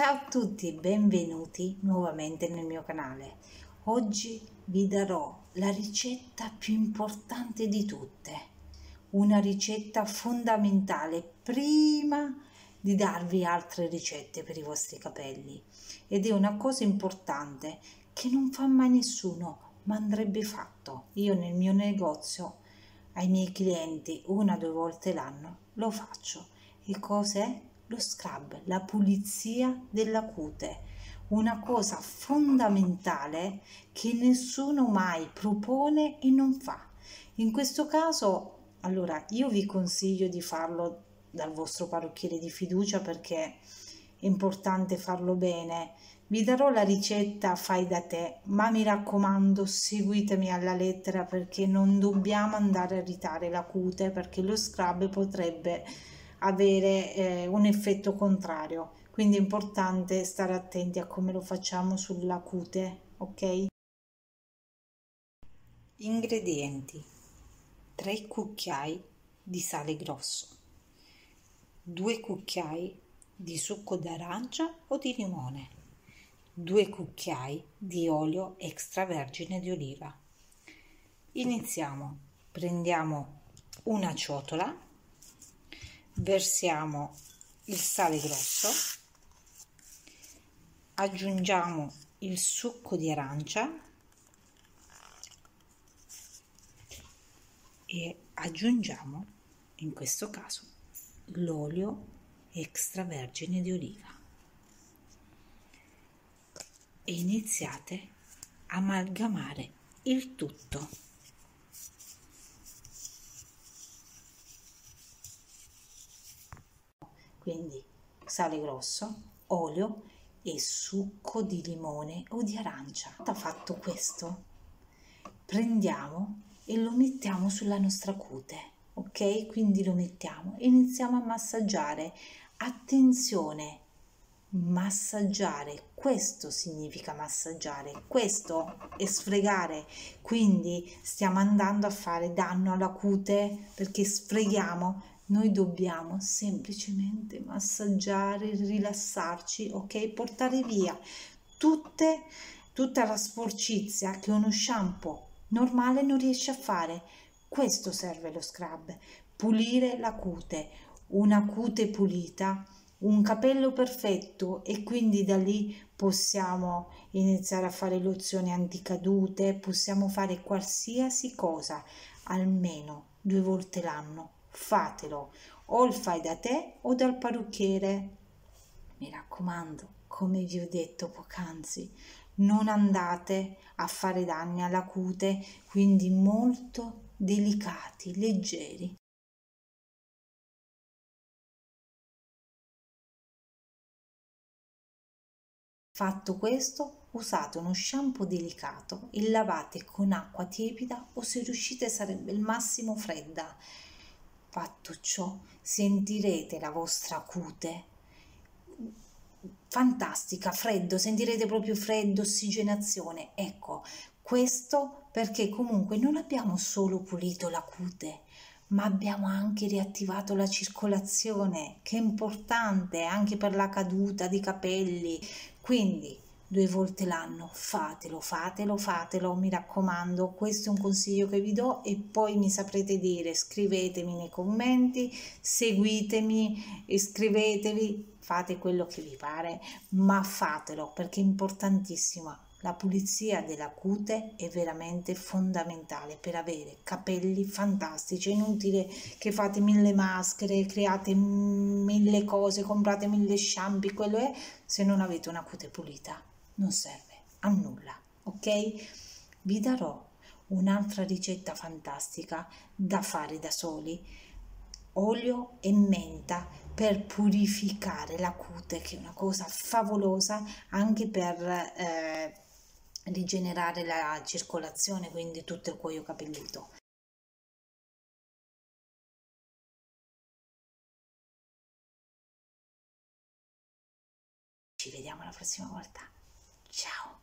Ciao a tutti e benvenuti nuovamente nel mio canale. Oggi vi darò la ricetta più importante di tutte, una ricetta fondamentale prima di darvi altre ricette per i vostri capelli ed è una cosa importante che non fa mai nessuno ma andrebbe fatto. Io nel mio negozio ai miei clienti una o due volte l'anno lo faccio. E cos'è? Lo scrub, la pulizia della cute, una cosa fondamentale che nessuno mai propone e non fa. In questo caso, allora, io vi consiglio di farlo dal vostro parrucchiere di fiducia perché è importante farlo bene. Vi darò la ricetta fai da te, ma mi raccomando seguitemi alla lettera perché non dobbiamo andare a ritare la cute perché lo scrub potrebbe avere eh, un effetto contrario. Quindi è importante stare attenti a come lo facciamo sulla cute ok? Ingredienti. 3 cucchiai di sale grosso. 2 cucchiai di succo d'arancia o di limone. 2 cucchiai di olio extravergine di oliva. Iniziamo. Prendiamo una ciotola versiamo il sale grosso aggiungiamo il succo di arancia e aggiungiamo in questo caso l'olio extravergine di oliva. E iniziate a amalgamare il tutto quindi sale grosso, olio e succo di limone o di arancia. Fatto questo, prendiamo e lo mettiamo sulla nostra cute, ok? Quindi lo mettiamo e iniziamo a massaggiare. Attenzione, massaggiare, questo significa massaggiare, questo è sfregare, quindi stiamo andando a fare danno alla cute perché sfreghiamo noi dobbiamo semplicemente massaggiare, rilassarci, ok? Portare via tutte, tutta la sporcizia che uno shampoo normale non riesce a fare. Questo serve lo scrub, pulire la cute, una cute pulita, un capello perfetto e quindi da lì possiamo iniziare a fare lozioni anticadute, possiamo fare qualsiasi cosa almeno due volte l'anno fatelo o il fai da te o dal parrucchiere. Mi raccomando, come vi ho detto poc'anzi, non andate a fare danni alla cute, quindi molto delicati, leggeri. Fatto questo, usate uno shampoo delicato e lavate con acqua tiepida o se riuscite sarebbe il massimo fredda fatto ciò sentirete la vostra cute fantastica, freddo, sentirete proprio freddo, ossigenazione. Ecco, questo perché comunque non abbiamo solo pulito la cute, ma abbiamo anche riattivato la circolazione, che è importante anche per la caduta di capelli. Quindi due volte l'anno, fatelo, fatelo, fatelo, mi raccomando, questo è un consiglio che vi do e poi mi saprete dire, scrivetemi nei commenti, seguitemi, iscrivetevi, fate quello che vi pare, ma fatelo perché è importantissimo. La pulizia della cute è veramente fondamentale per avere capelli fantastici. È inutile che fate mille maschere, create mille cose, comprate mille shampoo, quello è se non avete una cute pulita non serve a nulla, ok? Vi darò un'altra ricetta fantastica da fare da soli, olio e menta per purificare la cute, che è una cosa favolosa anche per eh, rigenerare la circolazione, quindi tutto il cuoio capelluto. Ci vediamo la prossima volta. Ciao.